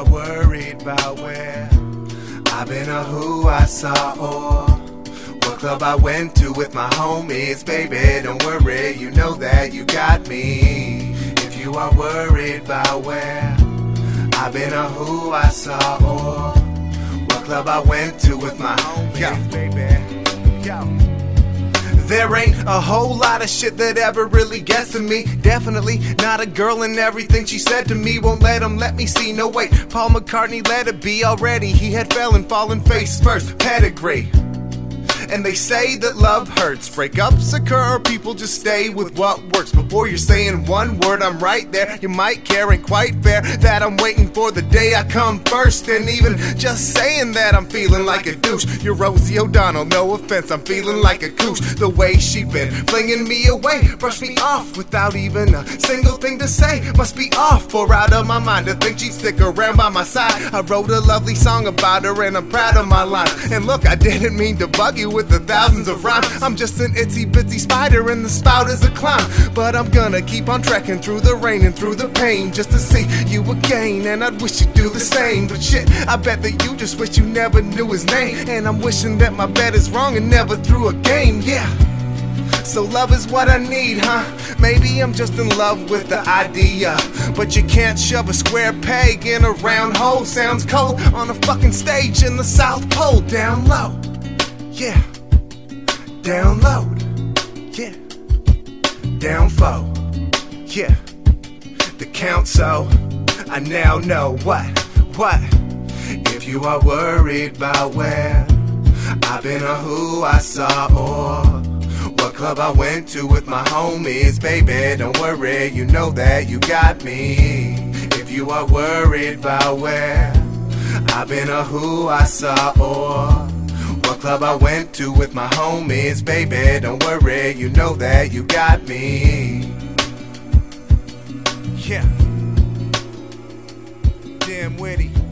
are worried about where I've been or who I saw or what club I went to with my homies, baby, don't worry, you know that you got me. If you are worried about where I've been or who I saw or what club I went to with my homies, baby. There ain't a whole lot of shit that ever really gets to me. Definitely not a girl and everything she said to me won't let him let me see. No wait, Paul McCartney let it be already. He had fell and fallen face first, pedigree. And they say that love hurts. Breakups occur, people just stay with what works. Before you're saying one word, I'm right there. You might care, and quite fair that I'm waiting for the day I come first. And even just saying that I'm feeling like a douche. You're Rosie O'Donnell, no offense, I'm feeling like a couche. The way she been flinging me away, brush me off without even a single thing to say. Must be off or out of my mind to think she'd stick around by my side. I wrote a lovely song about her and I'm proud of my lines. And look, I didn't mean to bug you with the thousands of rhymes. I'm just an itsy bitsy spider and the spout is a clown. But I'm gonna keep on trekking through the rain and through the pain just to see you again. And I'd wish you'd do the same. But shit, I bet that you just wish you never knew his name. And I'm wishing that my bet is wrong and never threw a game. Yeah. So love is what I need, huh? Maybe I'm just in love with the idea. But you can't shove a square peg in a round hole. Sounds cold on a fucking stage in the South Pole. Down low. Yeah. Download. Yeah. Down foe. Yeah. The count so I now know what, what. If you are worried about where I've been or who I saw or what club I went to with my homies, baby, don't worry, you know that you got me. If you are worried about where I've been or who I saw or Club I went to with my homies, baby, don't worry, you know that you got me. Yeah. Dim-Witty.